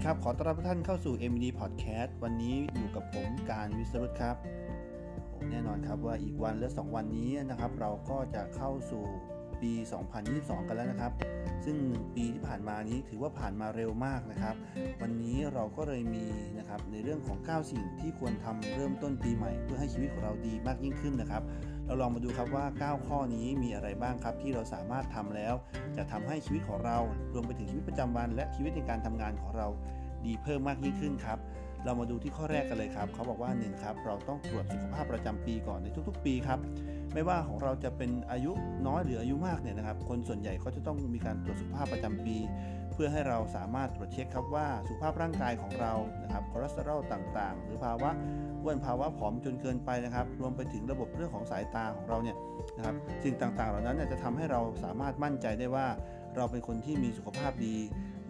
ดีครับ ขอต้อนรับทุกท่านเข้าสู่ MD Podcast วันนี้อยู่กับผมการวิสรุตครับ แน่นอนครับว่าอีกวันและ 2 วันนี้นะครับ เราก็จะเข้าสู่ ปี 2022 กันแล้วนะครับ ซึ่งปีที่ผ่านมานี้ถือว่าผ่านมาเร็วมากนะครับ วันนี้เราก็เลยมีนะครับในเรื่องของ 9 สิ่งที่ควรทำเริ่มต้นปีใหม่ เพื่อให้ชีวิตของเราดีมากยิ่งขึ้นนะครับ เราลองมาดูครับว่า 9 ข้อนี้มีอะไรบ้างครับ ที่เราสามารถทำแล้ว จะทำให้ชีวิตของเรา รวมไปถึงชีวิตประจำวัน และชีวิตในการทำงานของเราดีเพิ่มมากยิ่งขึ้นครับเรามาดูที่ข้อแรกกันเลยครับ เขาบอกว่า1ครับ เราต้องตรวจสุขภาพประจำปีก่อนในทุกๆ ปีครับ ไม่ว่าของเราจะเป็นอายุน้อยหรืออายุมากเนี่ยนะครับ คนส่วนใหญ่ก็จะต้องมีการตรวจสุขภาพประจำปี เพื่อให้เราสามารถตรวจเช็คครับว่าสุขภาพร่างกายของเรานะครับคอเลสเตอรอลต่างๆ หรือภาวะอ้วนภาวะผอมจนเกินไปนะครับ รวมไปถึงระบบเรื่องของสายตาของเราเนี่ยนะครับสิ่งต่างๆ เหล่านั้นจะทำให้เราสามารถมั่นใจได้ว่า เราเป็นคนที่มีสุขภาพดี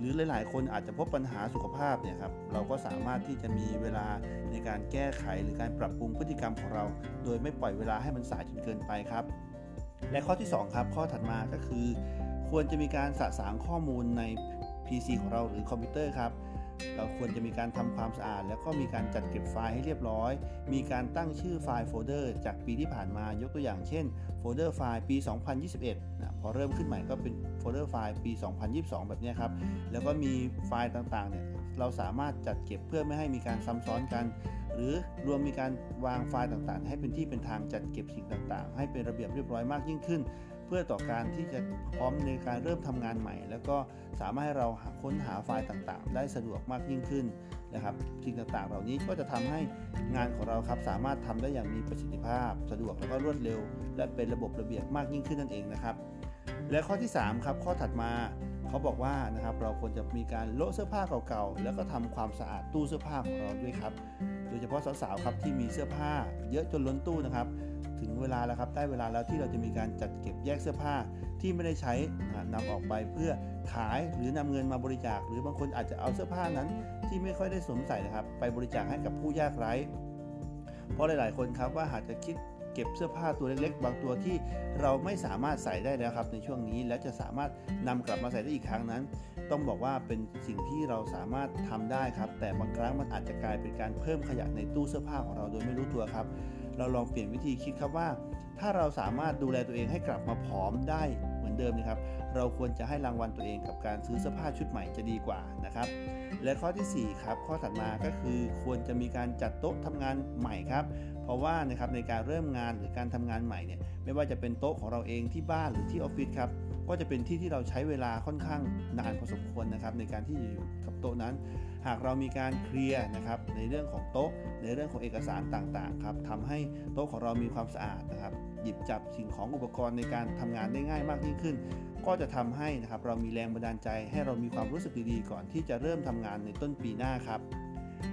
หรือหลาย ๆ คนอาจจะพบปัญหาสุขภาพเนี่ยครับเราก็สามารถที่จะมีเวลาในการแก้ไขหรือการปรับปรุงพฤติกรรมของเรา โดยไม่ปล่อยเวลาให้มันสายจนเกินไปครับ และข้อที่ 2 ครับ ข้อถัดมาก็คือ ควรจะมีการสะสางข้อมูลใน PC ของเราหรือคอมพิวเตอร์ครับ เราควรจะมีการทำความสะอาด แล้วก็มีการจัดเก็บไฟล์ให้เรียบร้อย มีการตั้งชื่อไฟล์โฟลเดอร์จากปีที่ผ่านมายกตัวอย่างเช่นโฟลเดอร์ไฟล์ปี 2021นะพอเริ่มขึ้นใหม่ก็เป็นโฟลเดอร์ไฟล์ปี 2022 แบบนี้ครับแล้วก็มีไฟล์ต่างๆเนี่ยเราสามารถจัดเก็บเพื่อไม่ให้มีการซ้ำซ้อนกัน หรือรวมมีการวางไฟล์ต่างๆ ให้เป็นที่เป็นทางจัดเก็บสิ่งต่างๆ ให้เป็นระเบียบเรียบร้อยมากยิ่งขึ้น เพื่อต่อการที่จะพร้อมในการเริ่มทำงานใหม่ แล้วก็สามารถให้เราค้นหาไฟล์ต่างๆ ได้สะดวกมากยิ่งขึ้นนะครับสิ่งต่างๆ เหล่านี้ก็จะทำให้งานของเราครับสามารถทำได้อย่างมีประสิทธิภาพ สะดวกแล้วก็รวดเร็ว และเป็นระบบระเบียบมากยิ่งขึ้นนั่นเองนะครับ และข้อที่ 3 ครับ ข้อถัดมาเขาบอกว่านะครับเราควรจะมีการโละเสื้อผ้าเก่าๆ แล้วก็ทำความสะอาดตู้เสื้อผ้าของเราด้วยครับ โดยเฉพาะสาวๆครับที่มีเสื้อผ้าเยอะจนล้นตู้นะครับ ถึงเวลาแล้วครับ ได้เวลาแล้วที่เราจะมีการจัดเก็บแยกเสื้อผ้าที่ไม่ได้ใช้นำออกไปเพื่อขายหรือนำเงินมาบริจาค หรือบางคนอาจจะเอาเสื้อผ้านั้น ที่ไม่ค่อยได้สวมใส่นะครับ ไปบริจาคให้กับผู้ยากไร้ เพราะหลาย ๆ คนครับว่าอาจจะคิดเก็บเสื้อผ้าตัวเล็กๆ บางตัวที่เราไม่สามารถใส่ได้แล้วครับในช่วงนี้และจะสามารถนำกลับมาใส่ได้อีกครั้งนั้น ต้องบอกว่าเป็นสิ่งที่เราสามารถทำได้ครับ แต่บางครั้งมันอาจจะกลายเป็นการเพิ่มขยะในตู้เสื้อผ้าของเราโดยไม่รู้ตัวครับ เราลองเปลี่ยนวิธีคิดครับว่า ถ้าเราสามารถดูแลตัวเองให้กลับมาผอมได้เหมือนเดิมนะครับ เราควรจะให้รางวัลตัวเองกับการซื้อเสื้อผ้าชุดใหม่จะดีกว่านะครับ และข้อที่ 4 ครับ ข้อถัดมาก็คือควรจะมีการจัดโต๊ะทำงานใหม่ครับ เพราะว่านะครับในการเริ่มงานหรือการทำงานใหม่เนี่ยไม่ว่าจะเป็นโต๊ะของเราเองที่บ้านหรือที่ออฟฟิศครับก็จะเป็นที่ที่เราใช้เวลาค่อนข้างนานพอสมควรนะครับในการที่จะอยู่กับโต๊ะนั้น หากเรามีการเคลียร์นะครับในเรื่องของโต๊ะ ในเรื่องของเอกสารต่างๆครับทำให้โต๊ะของเรามีความสะอาดนะครับ หยิบจับสิ่งของอุปกรณ์ในการทำงานได้ง่ายมากยิ่งขึ้น ก็จะทำให้นะครับเรามีแรงบันดาลใจ ให้เรามีความรู้สึกดีๆ ก่อนที่จะเริ่มทำงานในต้นปีหน้าครับ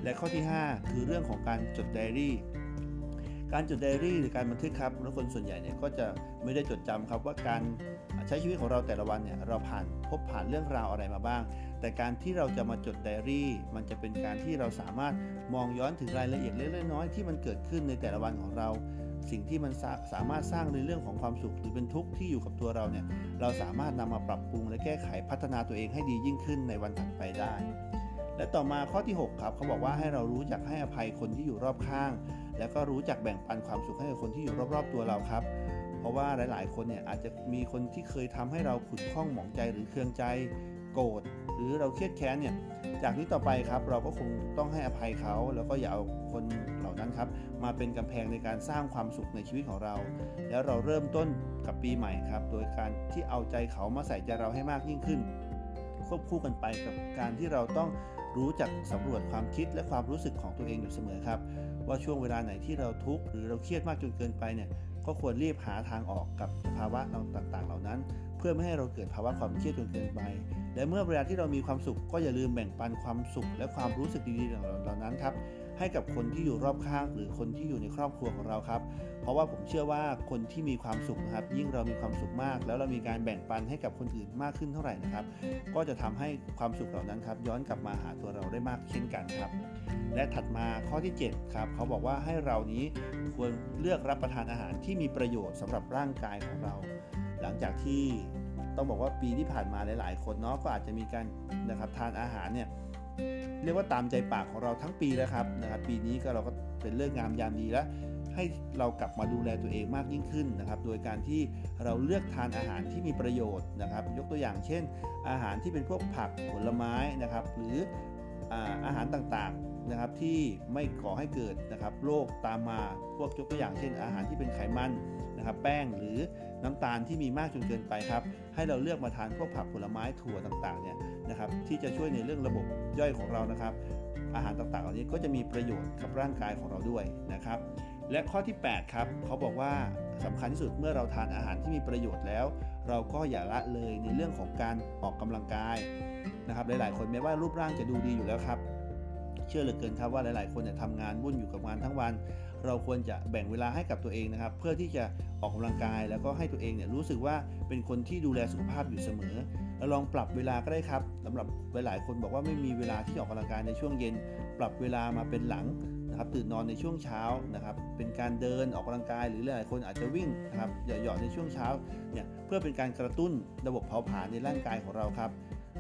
และข้อที่ 5 คือเรื่องของการจดไดอารี่ การจดไดอารี่หรือการบันทึกครับแล้วคนส่วนใหญ่เนี่ยก็จะไม่ได้จดจำครับว่าการใช้ชีวิตของเราแต่ละวันเนี่ยเราผ่านพบผ่านเรื่องราวอะไรมาบ้าง แต่การที่เราจะมาจดไดอารี่ มันจะเป็นการที่เราสามารถมองย้อนถึงรายละเอียดเล็กๆน้อยๆที่มันเกิดขึ้นในแต่ละวันของเรา สิ่งที่มันสามารถสร้างในเรื่องของความสุขหรือเป็นทุกข์ที่อยู่กับตัวเราเนี่ยเราสามารถนำมาปรับปรุงและแก้ไขพัฒนาตัวเองให้ดียิ่งขึ้นในวันถัดไปได้และต่อมาข้อที่ 6 ครับเขาบอกว่าให้เรารู้จักให้อภัยคนที่อยู่รอบข้าง แล้วก็รู้จักแบ่งปันความสุขให้กับคนที่อยู่รอบๆ ตัวเราครับ เพราะว่าหลาย ๆ คนเนี่ยอาจจะมีคนที่เคยทำให้เราขุ่นข้องหมองใจหรือเครืองใจ โกรธหรือเราเครียดแค้นเนี่ยจากนี้ต่อไปครับเราก็คงต้องให้อภัยเขา แล้วก็อย่าเอาคนเหล่านั้นครับมาเป็นกำแพงในการสร้างความสุขในชีวิตของเรา แล้วเราเริ่มต้นกับปีใหม่ครับ โดยการที่เอาใจเขามาใส่ใจเราให้มากยิ่งขึ้น ควบคู่กันไปกับการที่เราต้องรู้จักสำรวจความคิดและความรู้สึกของตัวเองอยู่เสมอครับ ว่าช่วงเวลาไหนที่เราทุกข์หรือเราเครียดมากจนเกินไปเนี่ยก็ควรรีบหาทางออกกับภาวะต่างๆ เหล่านั้น พื่อไม่ให้เราเกิดภาวะความเครียดจนเกินไป และเมื่อเวลาที่เรามีความสุข ก็อย่าลืมแบ่งปันความสุข และความรู้สึกดีๆเหล่านั้นครับให้กับคนที่อยู่รอบข้าง หรือคนที่อยู่ในครอบครัวของเราครับ เพราะว่าผมเชื่อว่าคนที่มีความสุขนะครับ ยิ่งเรามีความสุขมาก แล้วเรามีการแบ่งปันให้กับคนอื่นมากขึ้นเท่าไหร่นะครับ ก็จะทำให้ความสุขเหล่านั้นครับย้อนกลับมาหาตัวเราได้มากเช่นกันครับ และถัดมาข้อที่ 7 ครับ เขาบอกว่าให้เรานี้ควรเลือกรับประทานอาหารที่มีประโยชน์สำหรับร่างกายของเรา หลังจากที่ต้องบอกว่าปีที่ผ่านมาหลาย ๆ คนเนาะก็อาจจะมีการนะครับทานอาหารเนี่ยเรียกว่าตามใจปากของเราทั้งปีแล้วครับนะครับ ปีนี้ก็เราก็เป็นเรื่องงามยามดีแล้วให้เรากลับมาดูแลตัวเองมากยิ่งขึ้นนะครับ โดยการที่เราเลือกทานอาหารที่มีประโยชน์นะครับ ยกตัวอย่างเช่น อาหารที่เป็นพวกผักผลไม้นะครับ หรืออาหารต่างๆนะครับที่ไม่ก่อให้เกิดนะครับโรคตามมาพวกยกตัวอย่างเช่น อาหารที่เป็นไขมันนะครับ แป้งหรือ น้ำตาลที่มีมากจนเกินไปครับ ให้เราเลือกมาทานพวกผักผลไม้ถั่วต่างๆเนี่ยนะครับที่จะช่วยในเรื่องระบบย่อยของเรานะครับ อาหารต่างๆเหล่านี้ก็จะมีประโยชน์กับร่างกายของเราด้วยนะครับ และข้อที่ 8 ครับเขาบอกว่าสำคัญที่สุดเมื่อเราทานอาหารที่มีประโยชน์แล้ว เราก็อย่าละเลยในเรื่องของการออกกำลังกายนะครับ หลายๆ คนแม้ว่ารูปร่างจะดูดีอยู่แล้วครับ เชื่อเหลือเกินครับว่าหลาย ๆ คนเนี่ยทำงานวุ่นอยู่กับงานทั้งวัน เราควรจะแบ่งเวลาให้กับตัวเองนะครับ เพื่อที่จะออกกำลังกาย แล้วก็ให้ตัวเองเนี่ยรู้สึกว่าเป็นคนที่ดูแลสุขภาพอยู่เสมอเราลองปรับเวลาก็ได้ครับสำหรับหลายๆคนบอกว่าไม่มีเวลาที่ออกกำลังกายในช่วงเย็น ปรับเวลามาเป็นหลังนะครับตื่นนอนในช่วงเช้านะครับ เป็นการเดินออกกำลังกายหรือหลายๆคนอาจจะวิ่งนะครับหย่อนๆในช่วงเช้าเนี่ยเพื่อเป็นการกระตุ้นระบบเผาผลาญในร่างกายของเราครับ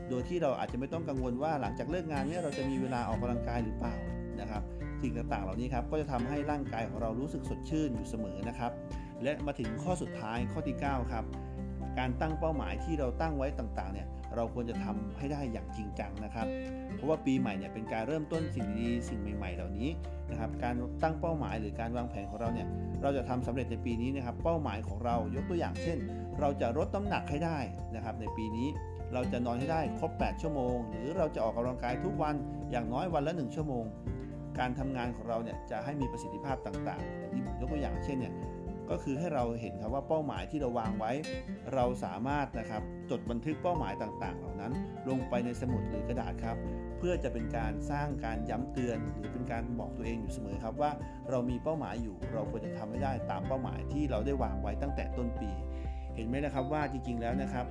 โดยที่เราอาจจะไม่ต้องกังวลว่าหลังจากเลิกงานเนี่ยเราจะมีเวลาออกกำลังกายหรือเปล่านะครับ สิ่งต่างๆ เหล่านี้ครับก็จะทำให้ร่างกายของเรารู้สึกสดชื่นอยู่เสมอนะครับ และมาถึงข้อสุดท้ายข้อที่ 9 ครับ การตั้งเป้าหมายที่เราตั้งไว้ต่างๆ เนี่ยเราควรจะทำให้ได้อย่างจริงจังนะครับ เพราะว่าปีใหม่เนี่ยเป็นการเริ่มต้นสิ่งดีๆสิ่งใหม่ ๆ เหล่านี้นะครับ การตั้งเป้าหมายหรือการวางแผนของเราเนี่ยเราจะทำสำเร็จในปีนี้นะครับ เป้าหมายของเรายกตัวอย่างเช่น เราจะลดน้ำหนักให้ได้นะครับ ในปีนี้เราจะนอนให้ได้ครบ 8 ชั่วโมง หรือเราจะออกกำลังกายทุกวันอย่างน้อยวันละ 1 ชั่วโมง การทำงานของเราเนี่ยจะให้มีประสิทธิภาพต่างๆที่ยกตัวอย่างเช่นเนี่ยก็คือให้เราเห็นครับว่าเป้าหมายที่เราวางไว้ เราสามารถนะครับจดบันทึกเป้าหมายต่างๆ เหล่านั้น ลงไปในสมุดหรือกระดาษครับ เพื่อจะเป็นการสร้างการย้ำเตือน หรือเป็นการบอกตัวเองอยู่เสมอครับว่า เรามีเป้าหมายอยู่ เราควรจะทำให้ได้ตามเป้าหมายที่เราได้วางไว้ตั้งแต่ต้นปี เห็นไหมนะครับว่าจริงๆแล้วนะครับ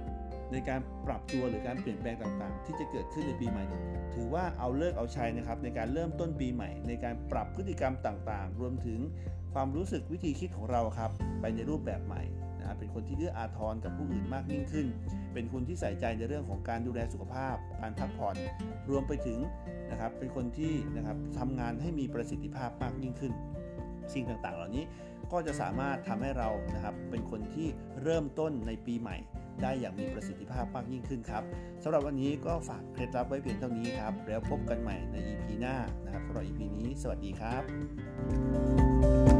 ในการปรับตัวหรือการเปลี่ยนแปลงต่างๆ ที่จะเกิดขึ้นในปีใหม่นี้ถือว่าเอาเลิกเอาใช้นะครับ ในการเริ่มต้นปีใหม่ ในการปรับพฤติกรรมต่างๆ รวมถึงความรู้สึกวิธีคิดของเราครับ ไปในรูปแบบใหม่นะเป็นคนที่เอื้ออาทรกับผู้อื่นมากยิ่งขึ้น เป็นคนที่ใส่ใจในเรื่องของการดูแลสุขภาพ การพักผ่อน รวมไปถึงนะครับ เป็นคนที่นะครับทำงานให้มีประสิทธิภาพมากยิ่งขึ้น สิ่งต่างๆ เหล่านี้ก็จะสามารถทำให้เรานะครับ เป็นคนที่เริ่มต้นในปีใหม่ ได้อย่างมีประสิทธิภาพมากยิ่งขึ้นครับสำหรับวันนี้ก็ฝากเคล็ดลับไว้เพียงเท่านี้ครับ แล้วพบกันใหม่ใน EP หน้านะครับสำหรับ EP นี้ สวัสดีครับ